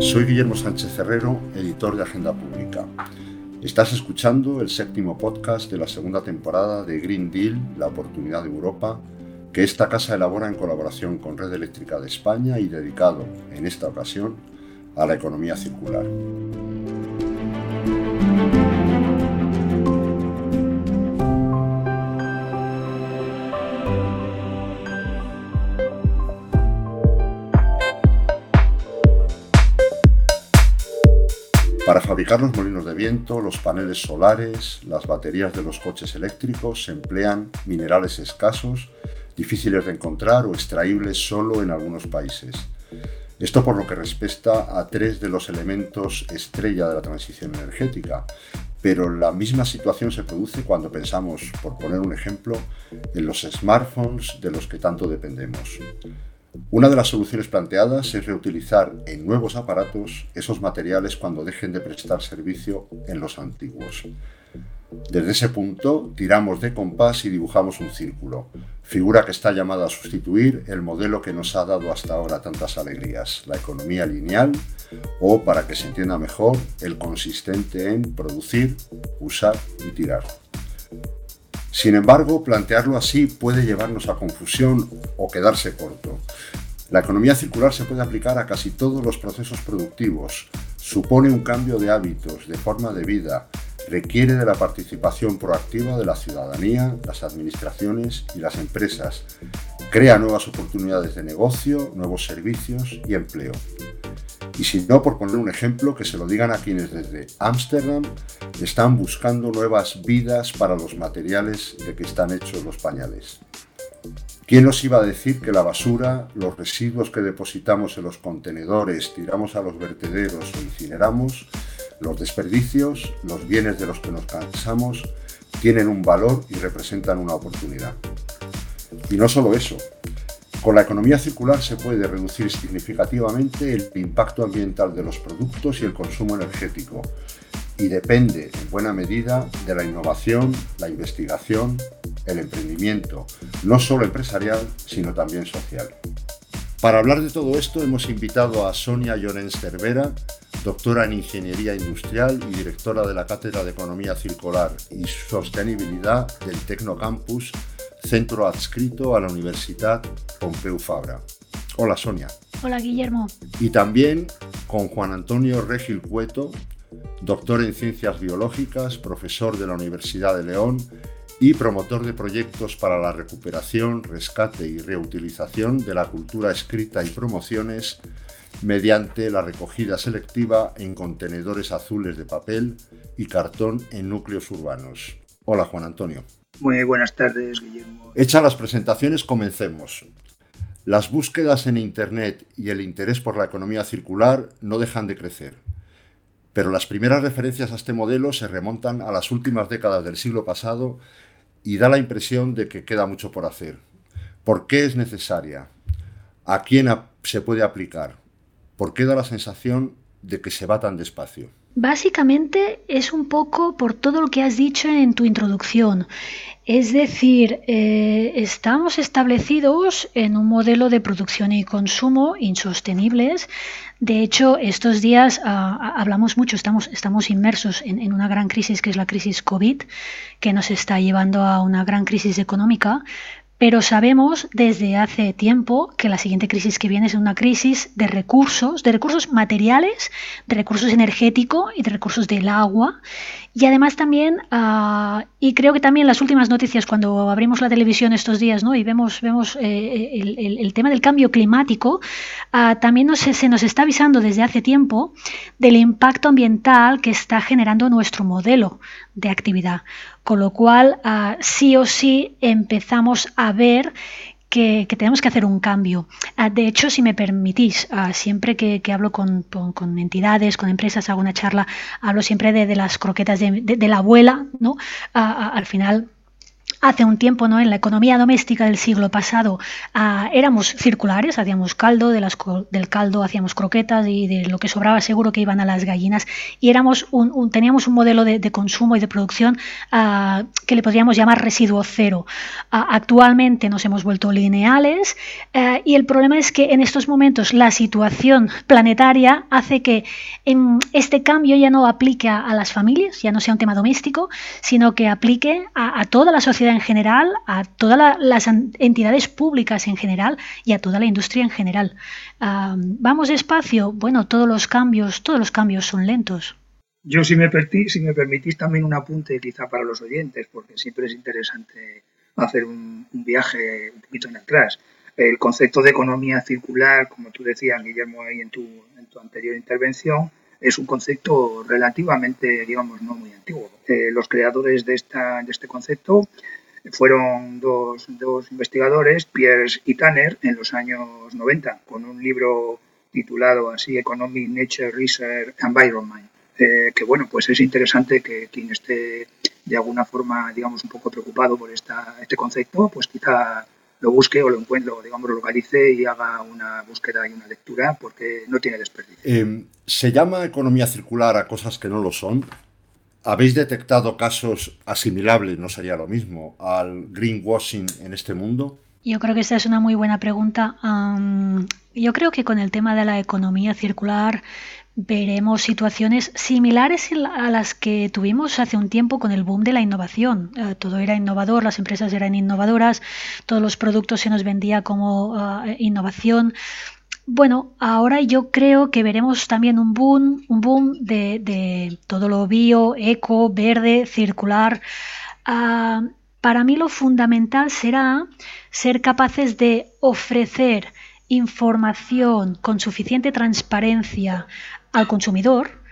Soy Guillermo Sánchez Cerrero, editor de Agenda Pública. Estás escuchando el séptimo podcast de la segunda temporada de Green Deal, la oportunidad de Europa, que esta casa elabora en colaboración con Red Eléctrica de España y dedicado, en esta ocasión, a la economía circular. Fabricar los molinos de viento, los paneles solares, las baterías de los coches eléctricos se emplean minerales escasos, difíciles de encontrar o extraíbles solo en algunos países. Esto por lo que respecta a tres de los elementos estrella de la transición energética, pero la misma situación se produce cuando pensamos, por poner un ejemplo, en los smartphones de los que tanto dependemos. Una de las soluciones planteadas es reutilizar en nuevos aparatos esos materiales cuando dejen de prestar servicio en los antiguos. Desde ese punto tiramos de compás y dibujamos un círculo, figura que está llamada a sustituir el modelo que nos ha dado hasta ahora tantas alegrías, la economía lineal o, para que se entienda mejor, el consistente en producir, usar y tirar. Sin embargo, plantearlo así puede llevarnos a confusión o quedarse corto. La economía circular se puede aplicar a casi todos los procesos productivos, supone un cambio de hábitos, de forma de vida, requiere de la participación proactiva de la ciudadanía, las administraciones y las empresas, crea nuevas oportunidades de negocio, nuevos servicios y empleo. Y si no, por poner un ejemplo, que se lo digan a quienes desde Ámsterdam están buscando nuevas vidas para los materiales de que están hechos los pañales. ¿Quién nos iba a decir que la basura, los residuos que depositamos en los contenedores, tiramos a los vertederos o incineramos, los desperdicios, los bienes de los que nos cansamos, tienen un valor y representan una oportunidad? Y no solo eso, con la economía circular se puede reducir significativamente el impacto ambiental de los productos y el consumo energético, y depende en buena medida de la innovación, la investigación, el emprendimiento, no solo empresarial, sino también social. Para hablar de todo esto hemos invitado a Sonia Llorens Cervera, doctora en Ingeniería Industrial y directora de la Cátedra de Economía Circular y Sostenibilidad del Tecnocampus centro adscrito a la Universidad Pompeu Fabra. Hola Sonia. Hola Guillermo. Y también con Juan Antonio Regil Cueto, doctor en Ciencias Biológicas, profesor de la Universidad de León y promotor de proyectos para la recuperación, rescate y reutilización de la cultura escrita y promociones mediante la recogida selectiva en contenedores azules de papel y cartón en núcleos urbanos. Hola Juan Antonio. Muy buenas tardes, Guillermo. Hechas las presentaciones, comencemos. Las búsquedas en Internet y el interés por la economía circular no dejan de crecer. Pero las primeras referencias a este modelo se remontan a las últimas décadas del siglo pasado y da la impresión de que queda mucho por hacer. ¿Por qué es necesaria? ¿A quién se puede aplicar? ¿Por qué da la sensación de que se va tan despacio? Básicamente es un poco por todo lo que has dicho en tu introducción. Es decir, eh, estamos establecidos en un modelo de producción y consumo insostenibles. De hecho, estos días ah, hablamos mucho, estamos, estamos inmersos en, en, una gran crisis que es la crisis COVID, que nos está llevando a una gran crisis económica, pero sabemos desde hace tiempo que la siguiente crisis que viene es una crisis de recursos, de recursos materiales, de recursos energéticos y de recursos del agua. Y además también, uh, y creo que también las últimas noticias cuando abrimos la televisión estos días ¿no? y vemos, vemos eh, el, el, tema del cambio climático, uh, también nos, se nos está avisando desde hace tiempo del impacto ambiental que está generando nuestro modelo de actividad. Con lo cual, uh, sí o sí empezamos a ver que, tenemos que hacer un cambio. Uh, de hecho, si me permitís, uh, siempre que, hablo con, entidades, con empresas, hago una charla, hablo siempre de, las croquetas de, de, de, la abuela, ¿no? al final hace un tiempo, ¿no? En la economía doméstica del siglo pasado ah, éramos circulares, hacíamos caldo, del caldo hacíamos croquetas y de lo que sobraba seguro que iban a las gallinas y éramos un, teníamos un modelo de, consumo y de producción ah, que le podríamos llamar residuo cero. Ah, actualmente nos hemos vuelto lineales y el problema es que en estos momentos la situación planetaria hace que este cambio ya no aplique a, las familias, ya no sea un tema doméstico, sino que aplique a, a toda la sociedad en general, a todas las entidades públicas en general y a toda la industria en general. ¿Vamos despacio? Bueno, todos los cambios, todos los cambios son lentos. Yo, si me, permitís, si me permitís, también un apunte quizá para los oyentes, porque siempre es interesante hacer un, viaje un poquito en atrás. El concepto de economía circular, como tú decías, Guillermo, ahí en tu, en tu anterior intervención, es un concepto relativamente, digamos, no muy antiguo. Eh, los creadores de, esta, de este concepto fueron dos, dos, investigadores, Pierce y Tanner, en los años 90, con un libro titulado así Economic Nature Research Environment, eh, que bueno, pues es interesante que quien esté de alguna forma, digamos, un poco preocupado por esta, este concepto, pues quizá lo busque o lo encuentre, digamos, lo localice y haga una búsqueda y una lectura porque no tiene desperdicio. Eh, ¿Se llama economía circular a cosas que no lo son? ¿Habéis detectado casos asimilables, no sería lo mismo, al greenwashing en este mundo? Yo creo que esta es una muy buena pregunta. yo creo que con el tema de la economía circular veremos situaciones similares a las que tuvimos hace un tiempo con el boom de la innovación. Eh, todo era innovador, las empresas eran innovadoras, todos los productos se nos vendía como eh, innovación. Bueno, ahora yo creo que veremos también un boom, un boom de, todo lo bio, eco, verde, circular. Ah, para mí lo fundamental será ser capaces de ofrecer información con suficiente transparencia al consumidor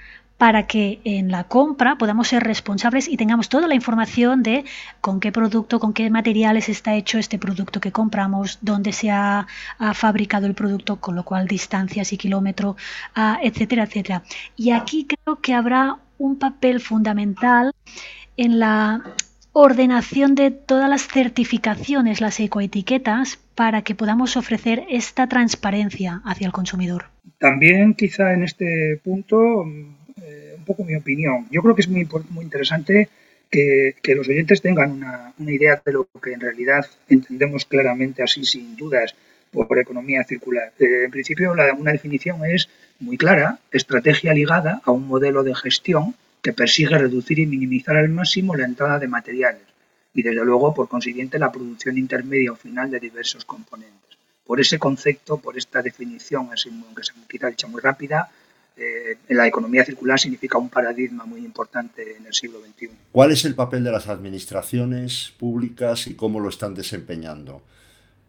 para que en la compra podamos ser responsables y tengamos toda la información de con qué producto, con qué materiales está hecho este producto que compramos, dónde se ha, fabricado el producto, con lo cual distancias y kilómetro, ah, etcétera, etcétera. Y aquí creo que habrá un papel fundamental en la ordenación de todas las certificaciones, las ecoetiquetas, para que podamos ofrecer esta transparencia hacia el consumidor. También quizá en este punto, un poco mi opinión, yo creo que es muy, muy interesante que, los oyentes tengan una, idea de lo que en realidad entendemos claramente así sin dudas por economía circular. Eh, en principio, una definición es muy clara, estrategia ligada a un modelo de gestión que persigue reducir y minimizar al máximo la entrada de materiales y desde luego, por consiguiente, la producción intermedia o final de diversos componentes. Por ese concepto, por esta definición, así aunque se me quita dicha muy rápida, eh, la economía circular significa un paradigma muy importante en el siglo XXI. ¿Cuál es el papel de las administraciones públicas y cómo lo están desempeñando?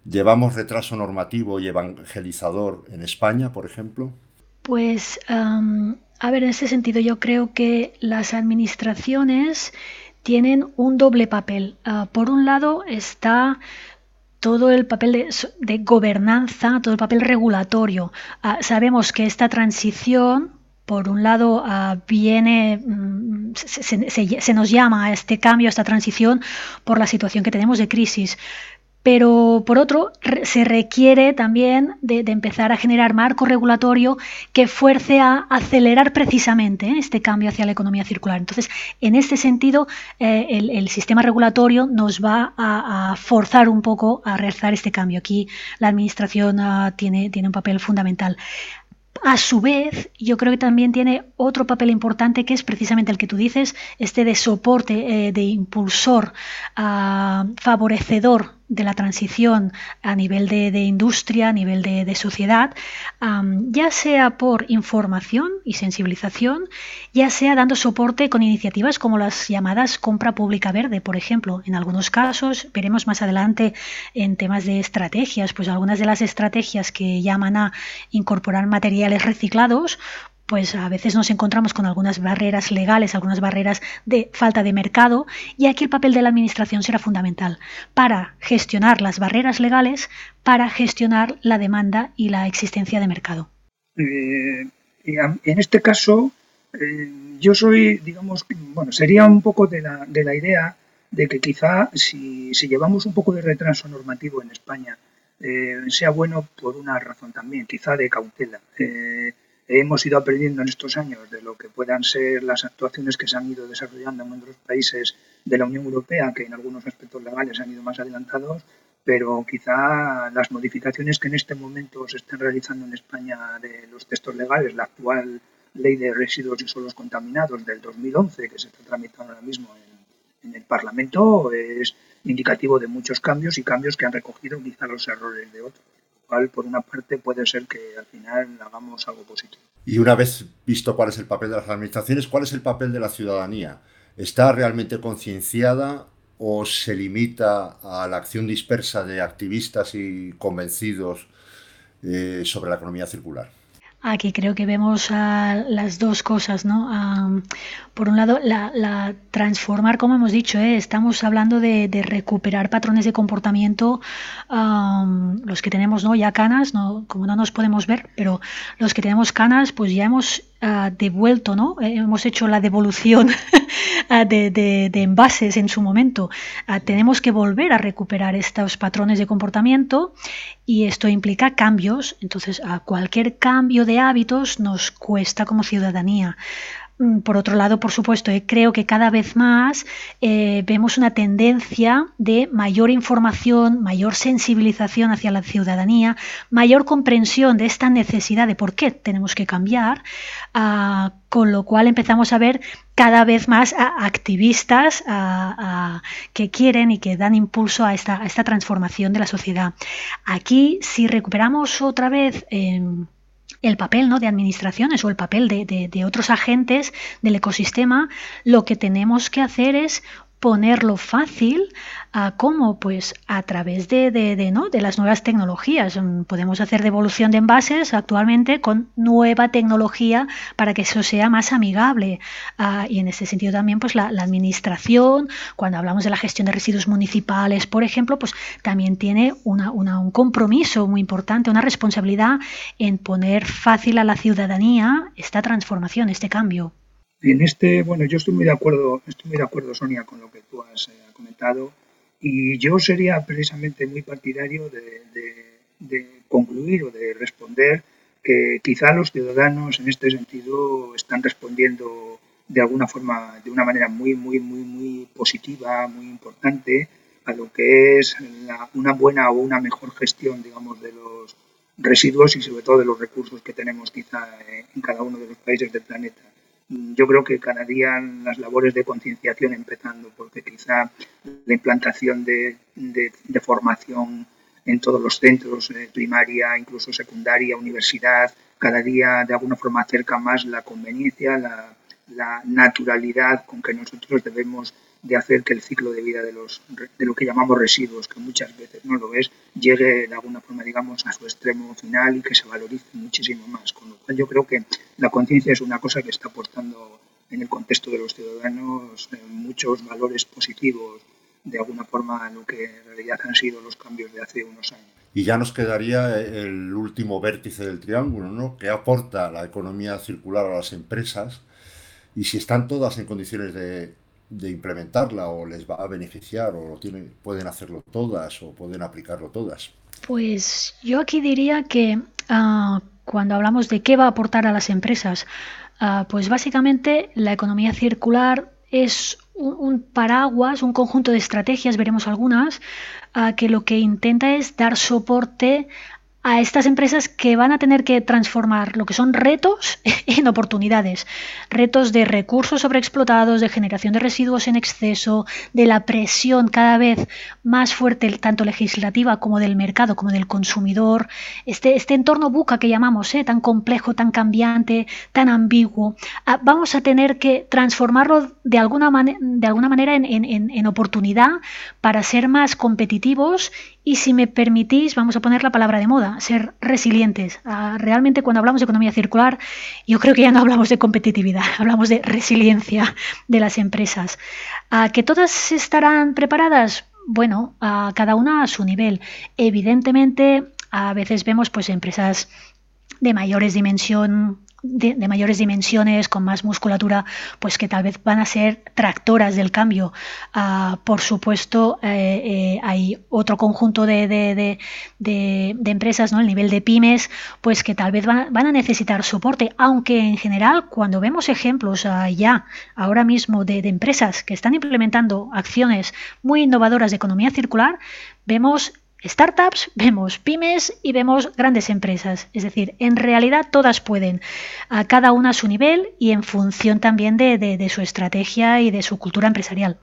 ¿Llevamos retraso normativo y evangelizador en España, por ejemplo? Pues, a ver, en ese sentido yo creo que las administraciones tienen un doble papel. Ah, por un lado está todo el papel de, gobernanza, todo el papel regulatorio. Ah, sabemos que esta transición, por un lado, ah, viene, mm, se, nos llama a este cambio, a esta transición, por la situación que tenemos de crisis pero por otro se requiere también de, empezar a generar marco regulatorio que fuerce a acelerar precisamente ¿eh? este cambio hacia la economía circular. Entonces, en este sentido, eh, el, sistema regulatorio nos va a, forzar un poco a realizar este cambio. Aquí la Administración ah, tiene, tiene un papel fundamental. A su vez, yo creo que también tiene otro papel importante que es precisamente el que tú dices, este de soporte, eh, de impulsor, ah, favorecedor de la transición a nivel de, industria, a nivel de, sociedad, ya sea por información y sensibilización, ya sea dando soporte con iniciativas como las llamadas compra pública verde, por ejemplo. En algunos casos, veremos más adelante en temas de estrategias, pues algunas de las estrategias que llaman a incorporar materiales reciclados, pues a veces nos encontramos con algunas barreras legales, algunas barreras de falta de mercado, y aquí el papel de la Administración será fundamental para gestionar las barreras legales, para gestionar la demanda y la existencia de mercado. Eh, en este caso, eh, yo soy, digamos, bueno, sería un poco de la, de la idea de que quizá si, llevamos un poco de retraso normativo en España, eh, sea bueno por una razón también, quizá de cautela. Hemos ido aprendiendo en estos años de lo que puedan ser las actuaciones que se han ido desarrollando en otros países de la Unión Europea, que en algunos aspectos legales han ido más adelantados, pero quizá las modificaciones que en este momento se están realizando en España de los textos legales, la actual ley de residuos y suelos contaminados del 2011, que se está tramitando ahora mismo en, en el Parlamento, es indicativo de muchos cambios y cambios que han recogido quizá los errores de otros cual por una parte puede ser que al final hagamos algo positivo. Y una vez visto cuál es el papel de las administraciones, ¿cuál es el papel de la ciudadanía? ¿Está realmente concienciada o se limita a la acción dispersa de activistas y convencidos eh, sobre la economía circular? Aquí creo que vemos las dos cosas, ¿no? por un lado, la, transformar, como hemos dicho, ¿eh? estamos hablando de, recuperar patrones de comportamiento, los que tenemos ¿no? ya canas, ¿no? como no nos podemos ver, pero los que tenemos canas, pues ya hemos devuelto, ¿no? Eh, hemos hecho la devolución de, envases en su momento. Ah, tenemos que volver a recuperar estos patrones de comportamiento y esto implica cambios. Entonces, a cualquier cambio de hábitos nos cuesta como ciudadanía. Mm, por otro lado, por supuesto, eh, creo que cada vez más eh, vemos una tendencia de mayor información, mayor sensibilización hacia la ciudadanía, mayor comprensión de esta necesidad de por qué tenemos que cambiar, ah, con lo cual empezamos a ver cada vez más activistas que quieren y que dan impulso a esta, transformación de la sociedad. Aquí, si recuperamos otra vez... Em, el papel ¿no? de administraciones o el papel de, de, otros agentes del ecosistema, lo que tenemos que hacer es ponerlo fácil a cómo pues a través de, de, ¿no? de las nuevas tecnologías. Mm, podemos hacer devolución de envases actualmente con nueva tecnología para que eso sea más amigable. Ah, y en ese sentido también pues la, administración cuando hablamos de la gestión de residuos municipales por ejemplo pues también tiene una, un compromiso muy importante una responsabilidad en poner fácil a la ciudadanía esta transformación este cambio en este, bueno, yo estoy muy de acuerdo, estoy muy de acuerdo, Sonia, con lo que tú has eh, comentado. Y yo sería precisamente muy partidario de, concluir o de responder que quizá los ciudadanos en este sentido están respondiendo de alguna forma, de una manera muy, muy, muy, muy positiva, muy importante a lo que es una buena o una mejor gestión, digamos, de los residuos y sobre todo de los recursos que tenemos quizá en cada uno de los países del planeta yo creo que cada día las labores de concienciación empezando, porque quizá la implantación de, formación en todos los centros, eh, primaria, incluso secundaria, universidad, cada día de alguna forma acerca más la conveniencia, la naturalidad con que nosotros debemos de hacer que el ciclo de vida de, los, de lo que llamamos residuos, que muchas veces no lo es, llegue de alguna forma, digamos, a su extremo final y que se valorice muchísimo más. Con lo cual yo creo que la conciencia es una cosa que está aportando en el contexto de los ciudadanos eh, muchos valores positivos de alguna forma a lo que en realidad han sido los cambios de hace unos años. Y ya nos quedaría el último vértice del triángulo, ¿no? que aporta la economía circular a las empresas y si están todas en condiciones de, implementarla o les va a beneficiar o tienen, pueden hacerlo todas o pueden aplicarlo todas. Pues yo aquí diría que ah, cuando hablamos de qué va a aportar a las empresas, ah, pues básicamente la economía circular es un, paraguas, un conjunto de estrategias, veremos algunas, ah, que lo que intenta es dar soporte a estas empresas que van a tener que transformar lo que son retos en oportunidades. Retos de recursos sobreexplotados, de generación de residuos en exceso, de la presión cada vez más fuerte, tanto legislativa como del mercado, como del consumidor. Este, este entorno buca que llamamos, ¿eh? tan complejo, tan cambiante, tan ambiguo. Ah, vamos a tener que transformarlo de alguna, de alguna manera en, en oportunidad para ser más competitivos y si me permitís, vamos a poner la palabra de moda, ser resilientes. Realmente cuando hablamos de economía circular, yo creo que ya no hablamos de competitividad, hablamos de resiliencia de las empresas. ¿A ¿Que todas estarán preparadas? Bueno, a cada una a su nivel. Evidentemente, a veces vemos pues empresas de mayores dimensión de, mayores dimensiones, con más musculatura, pues que tal vez van a ser tractoras del cambio. Ah, por supuesto, eh, eh, hay otro conjunto de, empresas, ¿no? el nivel de pymes, pues que tal vez van, a necesitar soporte, aunque en general cuando vemos ejemplos ah, ya ahora mismo de empresas que están implementando acciones muy innovadoras de economía circular, vemos startups, vemos pymes y vemos grandes empresas. Es decir, en realidad todas pueden, a cada una a su nivel y en función también de, su estrategia y de su cultura empresarial.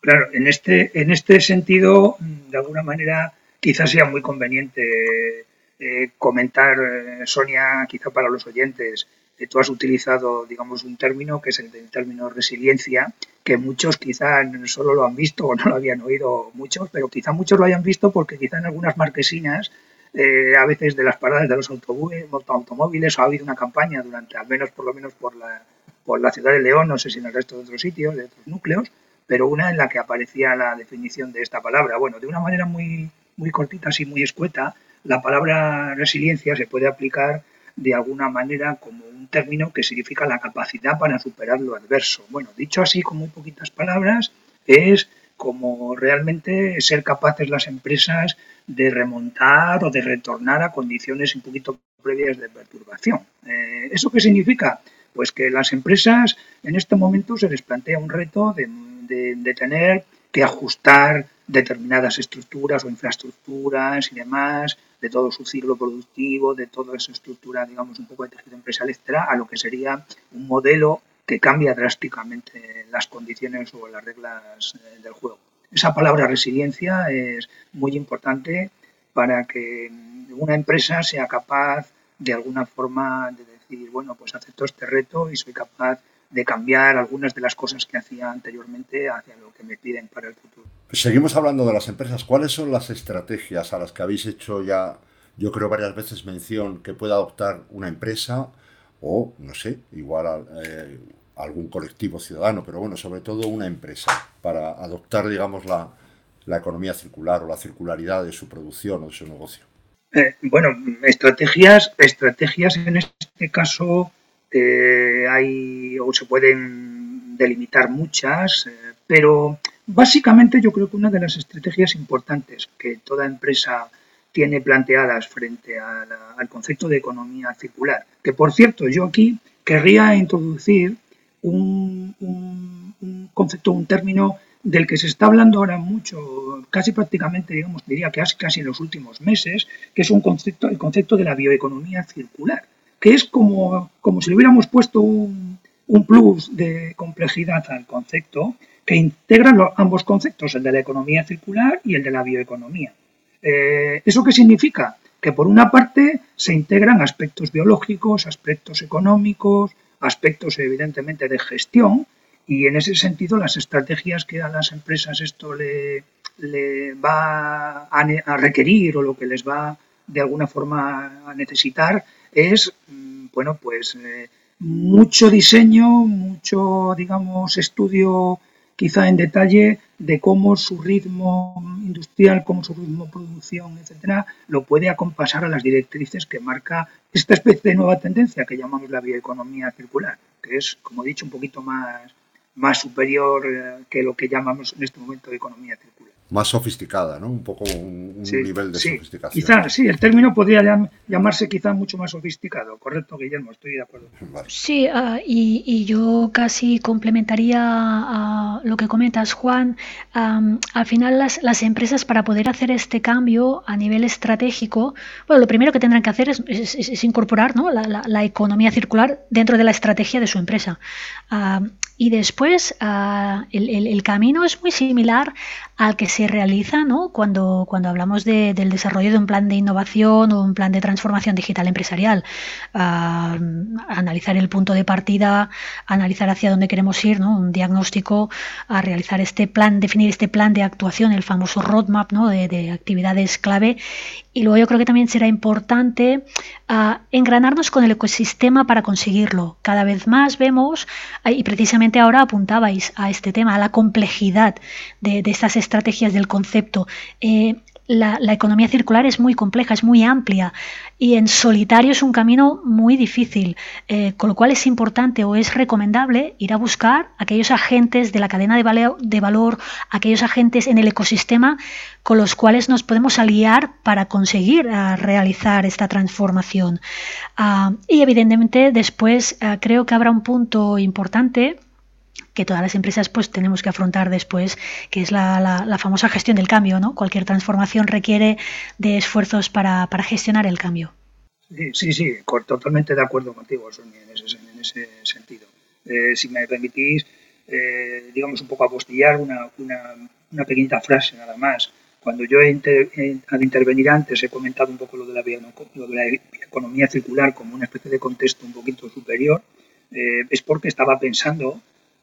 Claro, en este, en este sentido, de alguna manera, quizás sea muy conveniente eh, comentar, eh, Sonia, quizá para los oyentes, tú has utilizado, digamos, un término que es el del término resiliencia, que muchos quizá solo lo han visto o no lo habían oído muchos, pero quizá muchos lo hayan visto porque quizá en algunas marquesinas, eh, a veces de las paradas de los automóviles, o ha habido una campaña durante, al menos por lo menos por la, por la ciudad de León, no sé si en el resto de otros sitios, de otros núcleos, pero una en la que aparecía la definición de esta palabra. Bueno, de una manera muy, muy cortita, así muy escueta, la palabra resiliencia se puede aplicar de alguna manera como un término que significa la capacidad para superar lo adverso. Bueno, dicho así con muy poquitas palabras, es como realmente ser capaces las empresas de remontar o de retornar a condiciones un poquito previas de perturbación. Eh, ¿Eso qué significa? Pues que las empresas en este momento se les plantea un reto de tener que ajustar determinadas estructuras o infraestructuras y demás, de todo su ciclo productivo, de toda esa estructura, digamos, un poco de tejido empresarial, etcétera, a lo que sería un modelo que cambia drásticamente las condiciones o las reglas eh, del juego. Esa palabra resiliencia es muy importante para que una empresa sea capaz de alguna forma de decir, bueno, pues acepto este reto y soy capaz de cambiar algunas de las cosas que hacía anteriormente hacia lo que me piden para el futuro. Seguimos hablando de las empresas. ¿Cuáles son las estrategias a las que habéis hecho ya, yo creo varias veces mención, que pueda adoptar una empresa o, no sé, igual a, eh, algún colectivo ciudadano, pero bueno, sobre todo una empresa para adoptar, digamos, la, la economía circular o la circularidad de su producción o de su negocio? Eh, bueno, estrategias, estrategias en este caso eh, hay o se pueden delimitar muchas, eh, pero básicamente yo creo que una de las estrategias importantes que toda empresa tiene planteadas frente al concepto de economía circular, que por cierto yo aquí querría introducir un, concepto, un término del que se está hablando ahora mucho, casi prácticamente, digamos, diría que casi en los últimos meses, que es un concepto, el concepto de la bioeconomía circular que es como, como si le hubiéramos puesto un, plus de complejidad al concepto que integra ambos conceptos, el de la economía circular y el de la bioeconomía. Eh, ¿Eso qué significa? Que por una parte se integran aspectos biológicos, aspectos económicos, aspectos evidentemente de gestión y en ese sentido las estrategias que a las empresas esto le, le va a requerir o lo que les va de alguna forma a necesitar es, mm, bueno, pues eh, mucho diseño, mucho, digamos, estudio quizá en detalle de cómo su ritmo industrial, cómo su ritmo de producción, etcétera, lo puede acompasar a las directrices que marca esta especie de nueva tendencia que llamamos la bioeconomía circular, que es, como he dicho, un poquito más, más superior eh, que lo que llamamos en este momento economía circular más sofisticada, ¿no? Un poco un, nivel de sofisticación. Quizá, sí, el término podría llamarse quizá mucho más sofisticado. Correcto, Guillermo, estoy de acuerdo. Sí, ah, y, yo casi complementaría a lo que comentas, Juan. al final, las, las, empresas para poder hacer este cambio a nivel estratégico, bueno, lo primero que tendrán que hacer es, incorporar ¿no? la, la, economía circular dentro de la estrategia de su empresa. Y después ah, el, camino es muy similar al que se realiza ¿no? cuando, cuando hablamos del desarrollo de un plan de innovación o un plan de transformación digital empresarial. Ah, analizar el punto de partida, analizar hacia dónde queremos ir, ¿no? un diagnóstico, a realizar este plan, definir este plan de actuación, el famoso roadmap ¿no? de actividades clave y luego yo creo que también será importante ah, engranarnos con el ecosistema para conseguirlo. Cada vez más vemos, ah, y precisamente ahora apuntabais a este tema, a la complejidad de, estas estrategias del concepto. Eh, la, economía circular es muy compleja, es muy amplia y en solitario es un camino muy difícil, eh, con lo cual es importante o es recomendable ir a buscar aquellos agentes de la cadena de, de valor, aquellos agentes en el ecosistema con los cuales nos podemos aliar para conseguir ah, realizar esta transformación. Ah, y evidentemente después ah, creo que habrá un punto importante que todas las empresas pues tenemos que afrontar después, que es la, famosa gestión del cambio, ¿no? Cualquier transformación requiere de esfuerzos para, gestionar el cambio. Sí, sí, totalmente de acuerdo contigo, Sonia, en ese, sentido. Eh, si me permitís, eh, digamos, un poco apostillar una, una, pequeñita frase nada más. Cuando yo he al intervenir antes he comentado un poco lo de, la, lo de la economía circular como una especie de contexto un poquito superior, eh, es porque estaba pensando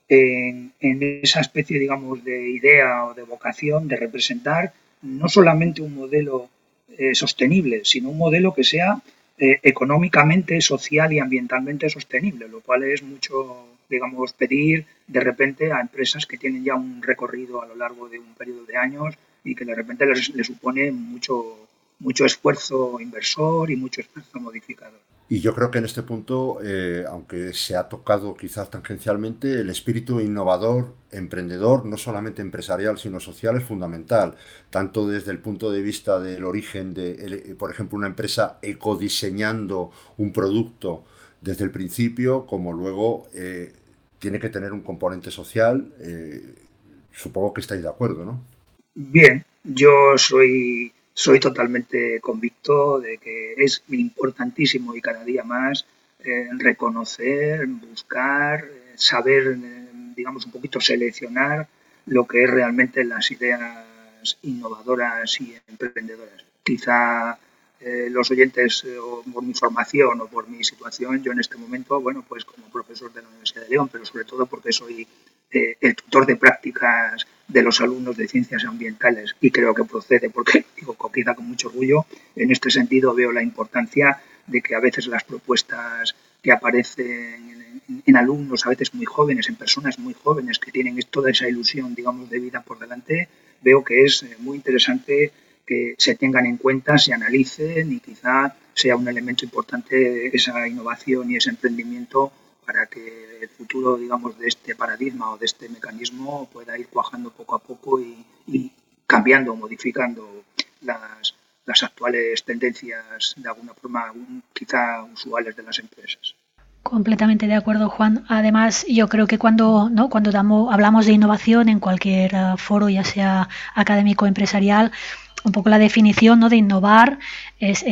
en, esa especie, digamos, de idea o de vocación de representar no solamente un modelo eh, sostenible, sino un modelo que sea eh, económicamente, social y ambientalmente sostenible, lo cual es mucho, digamos, pedir de repente a empresas que tienen ya un recorrido a lo largo de un periodo de años y que de repente les, les supone mucho, mucho esfuerzo inversor y mucho esfuerzo modificador. Y yo creo que en este punto, eh, aunque se ha tocado quizás tangencialmente, el espíritu innovador, emprendedor, no solamente empresarial, sino social, es fundamental, tanto desde el punto de vista del origen de, por ejemplo, una empresa ecodiseñando un producto desde el principio, como luego eh, tiene que tener un componente social. Eh, supongo que estáis de acuerdo, ¿no? Bien, yo soy soy totalmente convicto de que es importantísimo y cada día más eh, reconocer, buscar, eh, saber, eh, digamos, un poquito seleccionar lo que es realmente las ideas innovadoras y emprendedoras. Quizá los oyentes, o por mi formación o por mi situación, yo en este momento, bueno, pues como profesor de la Universidad de León, pero sobre todo porque soy el tutor de prácticas de los alumnos de ciencias ambientales y creo que procede porque digo quizá con mucho orgullo en este sentido veo la importancia de que a veces las propuestas que aparecen en, alumnos a veces muy jóvenes en personas muy jóvenes que tienen toda esa ilusión digamos de vida por delante veo que es eh, muy interesante que se tengan en cuenta se analicen y quizá sea un elemento importante esa innovación y ese emprendimiento para que el futuro, digamos, de este paradigma o de este mecanismo pueda ir cuajando poco a poco y, cambiando, modificando las, las actuales tendencias de alguna forma quizá usuales de las empresas. Completamente de acuerdo, Juan. Además, yo creo que cuando, ¿no? cuando damos, hablamos de innovación en cualquier eh, foro, ya sea académico o empresarial, un poco la definición ¿no? de innovar es,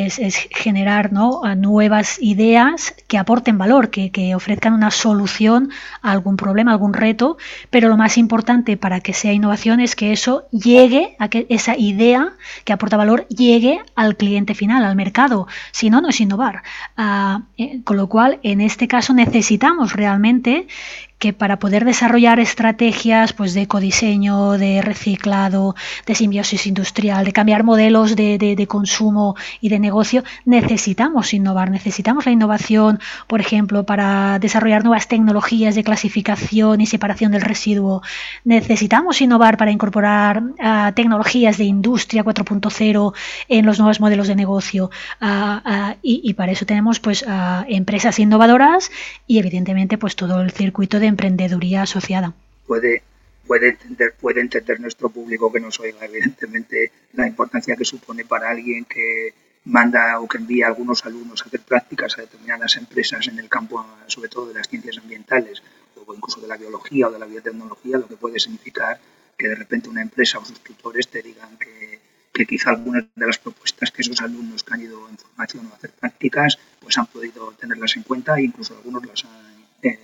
generar ¿no? nuevas ideas que aporten valor, que, ofrezcan una solución a algún problema, algún reto, pero lo más importante para que sea innovación es que eso llegue, a que esa idea que aporta valor llegue al cliente final, al mercado. Si no, no es innovar. Ah, eh, con lo cual, en este caso necesitamos realmente que para poder desarrollar estrategias pues, de ecodiseño, de reciclado, de simbiosis industrial, de cambiar modelos de, de, consumo y de negocio, necesitamos innovar, necesitamos la innovación, por ejemplo, para desarrollar nuevas tecnologías de clasificación y separación del residuo, necesitamos innovar para incorporar uh, tecnologías de industria 4.0 en los nuevos modelos de negocio. Uh, y, y, para eso tenemos pues empresas innovadoras y evidentemente pues todo el circuito de emprendeduría asociada. Puede, puede, entender, puede entender nuestro público que nos oiga, evidentemente, la importancia que supone para alguien que manda o que envía a algunos alumnos a hacer prácticas a determinadas empresas en el campo, sobre todo de las ciencias ambientales o incluso de la biología o de la biotecnología, lo que puede significar que de repente una empresa o sus tutores te digan que, que quizá algunas de las propuestas que esos alumnos que han ido en formación o a hacer prácticas, pues han podido tenerlas en cuenta e incluso algunos las han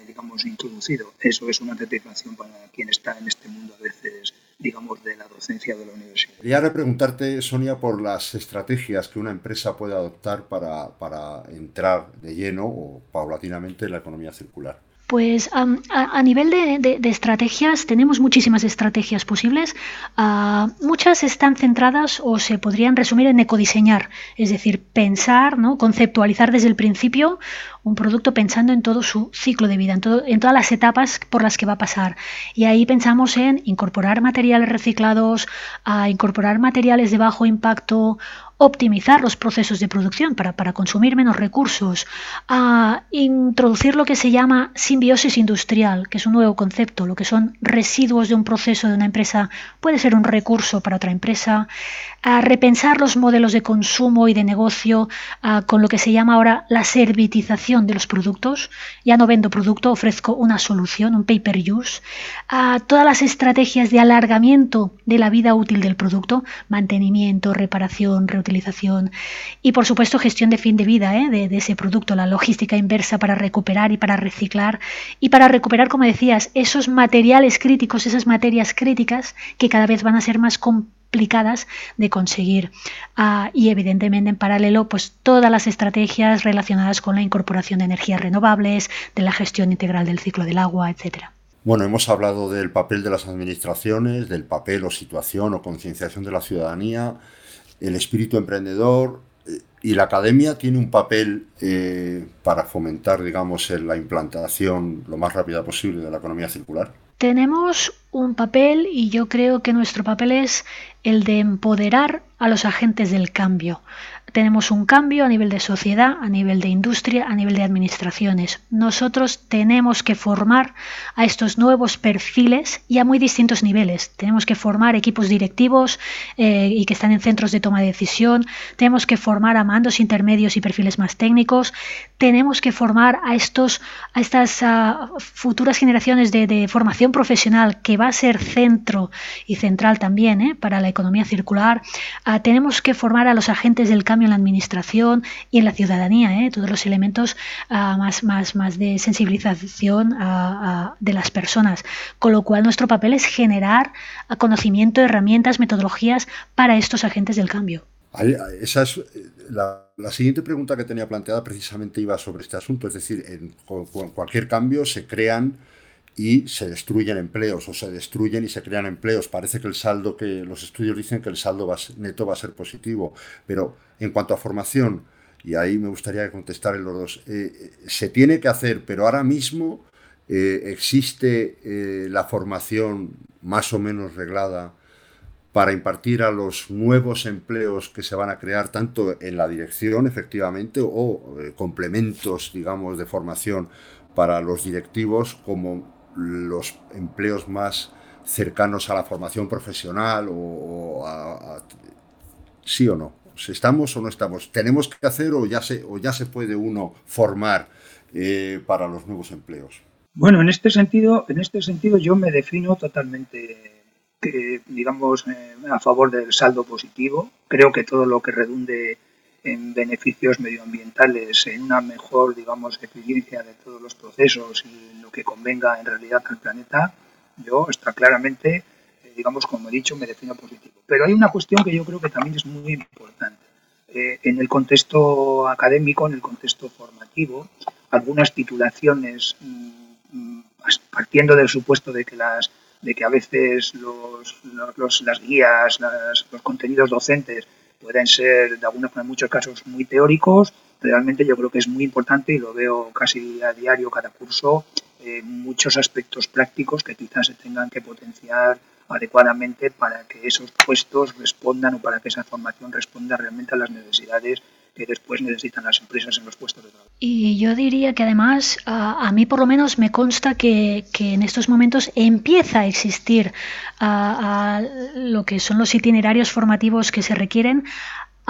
digamos, introducido. Eso es una satisfacción para quien está en este mundo a veces, digamos, de la docencia de la universidad. Quería repreguntarte, Sonia, por las estrategias que una empresa puede adoptar para, para entrar de lleno o paulatinamente en la economía circular. Pues a, nivel de, estrategias, tenemos muchísimas estrategias posibles. Ah, muchas están centradas o se podrían resumir en ecodiseñar, es decir, pensar, ¿no? conceptualizar desde el principio un producto pensando en todo su ciclo de vida, en, en todas las etapas por las que va a pasar. Y ahí pensamos en incorporar materiales reciclados, a incorporar materiales de bajo impacto optimizar los procesos de producción para, para, consumir menos recursos, a introducir lo que se llama simbiosis industrial, que es un nuevo concepto, lo que son residuos de un proceso de una empresa puede ser un recurso para otra empresa, a repensar los modelos de consumo y de negocio con lo que se llama ahora la servitización de los productos. Ya no vendo producto, ofrezco una solución, un pay-per-use. A todas las estrategias de alargamiento de la vida útil del producto, mantenimiento, reparación, reutilización y por supuesto gestión de fin de vida ¿eh? de, ese producto, la logística inversa para recuperar y para reciclar y para recuperar, como decías, esos materiales críticos, esas materias críticas que cada vez van a ser más complicadas de conseguir. Ah, y evidentemente en paralelo, pues todas las estrategias relacionadas con la incorporación de energías renovables, de la gestión integral del ciclo del agua, etcétera. Bueno, hemos hablado del papel de las administraciones, del papel o situación o concienciación de la ciudadanía, el espíritu emprendedor eh, y la academia tiene un papel eh, para fomentar, digamos, la implantación lo más rápida posible de la economía circular. Tenemos un papel y yo creo que nuestro papel es el de empoderar a los agentes del cambio. Tenemos un cambio a nivel de sociedad, a nivel de industria, a nivel de administraciones. Nosotros tenemos que formar a estos nuevos perfiles y a muy distintos niveles. Tenemos que formar equipos directivos eh, y que están en centros de toma de decisión. Tenemos que formar a mandos intermedios y perfiles más técnicos. Tenemos que formar a, estos, a estas futuras generaciones de, formación profesional que va a ser centro y central también eh, para la economía circular. Ah, tenemos que formar a los agentes del cambio en la administración y en la ciudadanía, ¿eh? todos los elementos ah, más, más, más de sensibilización de las personas. Con lo cual nuestro papel es generar conocimiento, herramientas, metodologías para estos agentes del cambio. Esa es la, siguiente pregunta que tenía planteada precisamente iba sobre este asunto, es decir, en, cualquier cambio se crean y se destruyen empleos o se destruyen y se crean empleos. Parece que el saldo que los estudios dicen que el saldo neto va a ser positivo, pero en cuanto a formación, y ahí me gustaría contestar en los dos, eh, eh, se tiene que hacer, pero ahora mismo eh, existe la formación más o menos reglada para impartir a los nuevos empleos que se van a crear tanto en la dirección efectivamente o complementos digamos de formación para los directivos como los empleos más cercanos a la formación profesional o, a, sí o no. ¿Estamos o no estamos? ¿Tenemos que hacer o ya se, o ya se puede uno formar eh, para los nuevos empleos? Bueno, en este sentido, en este sentido yo me defino totalmente, eh, digamos, eh, a favor del saldo positivo. Creo que todo lo que redunde en beneficios medioambientales, en una mejor, digamos, eficiencia de todos los procesos y lo que convenga en realidad al planeta, yo está claramente, digamos, como he dicho, me defino positivo. Pero hay una cuestión que yo creo que también es muy importante. Eh, en el contexto académico, en el contexto formativo, algunas titulaciones, mm, partiendo del supuesto de que las de que a veces los, los, las guías, los contenidos docentes pueden ser de alguna forma en muchos casos muy teóricos, realmente yo creo que es muy importante y lo veo casi a diario cada curso, eh, muchos aspectos prácticos que quizás se tengan que potenciar adecuadamente para que esos puestos respondan o para que esa formación responda realmente a las necesidades que después necesitan las empresas en los puestos de trabajo. Y yo diría que además, a, mí por lo menos me consta que, en estos momentos empieza a existir lo que son los itinerarios formativos que se requieren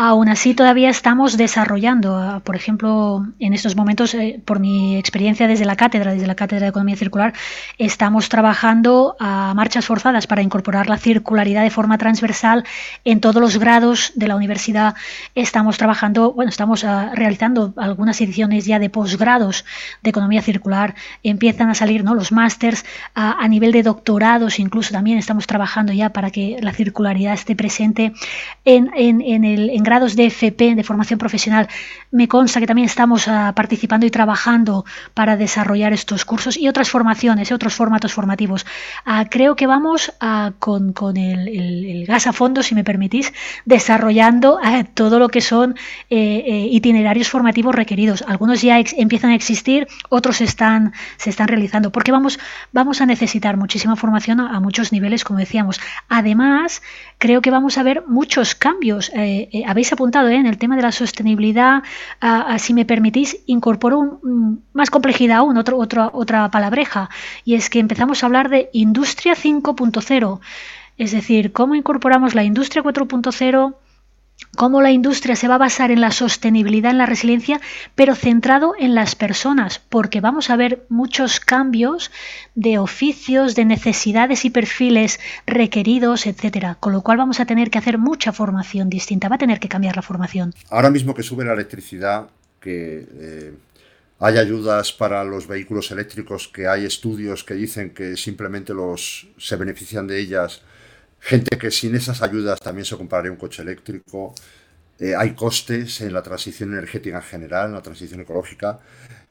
Aún así, todavía estamos desarrollando, ah, por ejemplo, en estos momentos, eh, por mi experiencia desde la cátedra, desde la cátedra de Economía Circular, estamos trabajando a marchas forzadas para incorporar la circularidad de forma transversal en todos los grados de la universidad. Estamos trabajando, bueno, estamos ah, realizando algunas ediciones ya de posgrados de Economía Circular. Empiezan a salir ¿no? los másters ah, a nivel de doctorados, incluso también estamos trabajando ya para que la circularidad esté presente en, en, el en grados de FP, de formación profesional, me consta que también estamos ah, participando y trabajando para desarrollar estos cursos y otras formaciones, otros formatos formativos. Ah, creo que vamos con, el, gas a fondo, si me permitís, desarrollando todo lo que son eh, eh, itinerarios formativos requeridos. Algunos ya empiezan a existir, otros están, se están realizando, porque vamos, vamos a necesitar muchísima formación a, muchos niveles, como decíamos. Además, creo que vamos a ver muchos cambios. Eh, eh, habéis apuntado eh, en el tema de la sostenibilidad, si me permitís, incorporo más complejidad aún, otro, otra palabreja, y es que empezamos a hablar de industria 5.0. Es decir, cómo incorporamos la industria 4.0 cómo la industria se va a basar en la sostenibilidad, en la resiliencia, pero centrado en las personas, porque vamos a ver muchos cambios de oficios, de necesidades y perfiles requeridos, etcétera. Con lo cual vamos a tener que hacer mucha formación distinta, va a tener que cambiar la formación. Ahora mismo que sube la electricidad, que eh, hay ayudas para los vehículos eléctricos, que hay estudios que dicen que simplemente los se benefician de ellas gente que sin esas ayudas también se compraría un coche eléctrico. Eh, hay costes en la transición energética en general, en la transición ecológica.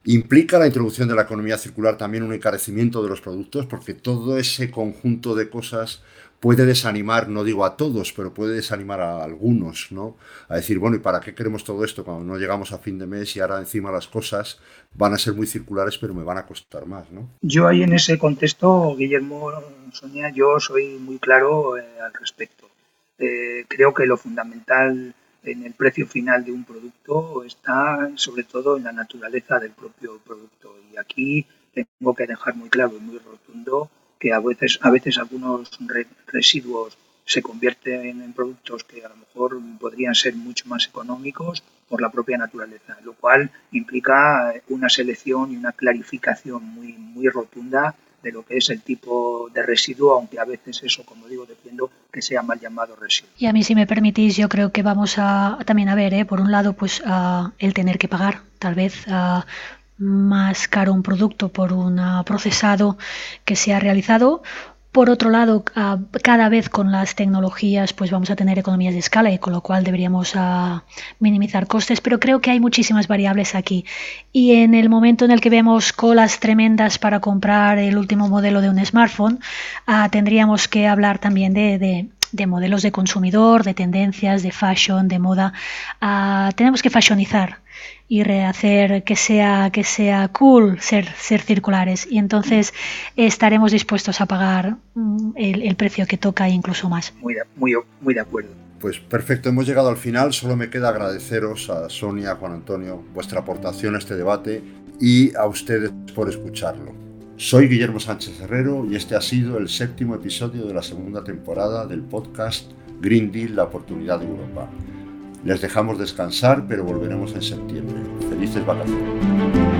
Implica la introducción de la economía circular también un encarecimiento de los productos, porque todo ese conjunto de cosas puede desanimar, no digo a todos, pero puede desanimar a algunos, ¿no? A decir, bueno, ¿y para qué queremos todo esto cuando no llegamos a fin de mes y ahora encima las cosas van a ser muy circulares, pero me van a costar más, ¿no? Yo ahí en ese contexto, Guillermo, Sonia, yo soy muy claro eh, al respecto. Eh, creo que lo fundamental en el precio final de un producto está sobre todo en la naturaleza del propio producto. Y aquí tengo que dejar muy claro y muy rotundo que a veces, a veces algunos residuos se convierten en productos que a lo mejor podrían ser mucho más económicos por la propia naturaleza, lo cual implica una selección y una clarificación muy, muy rotunda de lo que es el tipo de residuo, aunque a veces eso, como digo, defiendo que sea mal llamado residuo. Y a mí, si me permitís, yo creo que vamos a también a ver, ¿eh? por un lado, pues el tener que pagar, tal vez más caro un producto por un procesado que se ha realizado. Por otro lado, cada vez con las tecnologías pues vamos a tener economías de escala y con lo cual deberíamos minimizar costes, pero creo que hay muchísimas variables aquí. Y en el momento en el que vemos colas tremendas para comprar el último modelo de un smartphone, tendríamos que hablar también de, de modelos de consumidor, de tendencias, de fashion, de moda. tenemos que fashionizar y rehacer que sea, que sea cool ser, ser circulares. Y entonces estaremos dispuestos a pagar mm, el, precio que toca e incluso más. Muy de, muy, muy de acuerdo. Pues perfecto, hemos llegado al final. Solo me queda agradeceros a Sonia, Juan Antonio, vuestra aportación a este debate y a ustedes por escucharlo. Soy Guillermo Sánchez Herrero y este ha sido el séptimo episodio de la segunda temporada del podcast Green Deal, la oportunidad de Europa. Les dejamos descansar, pero volveremos en septiembre. Felices vacaciones.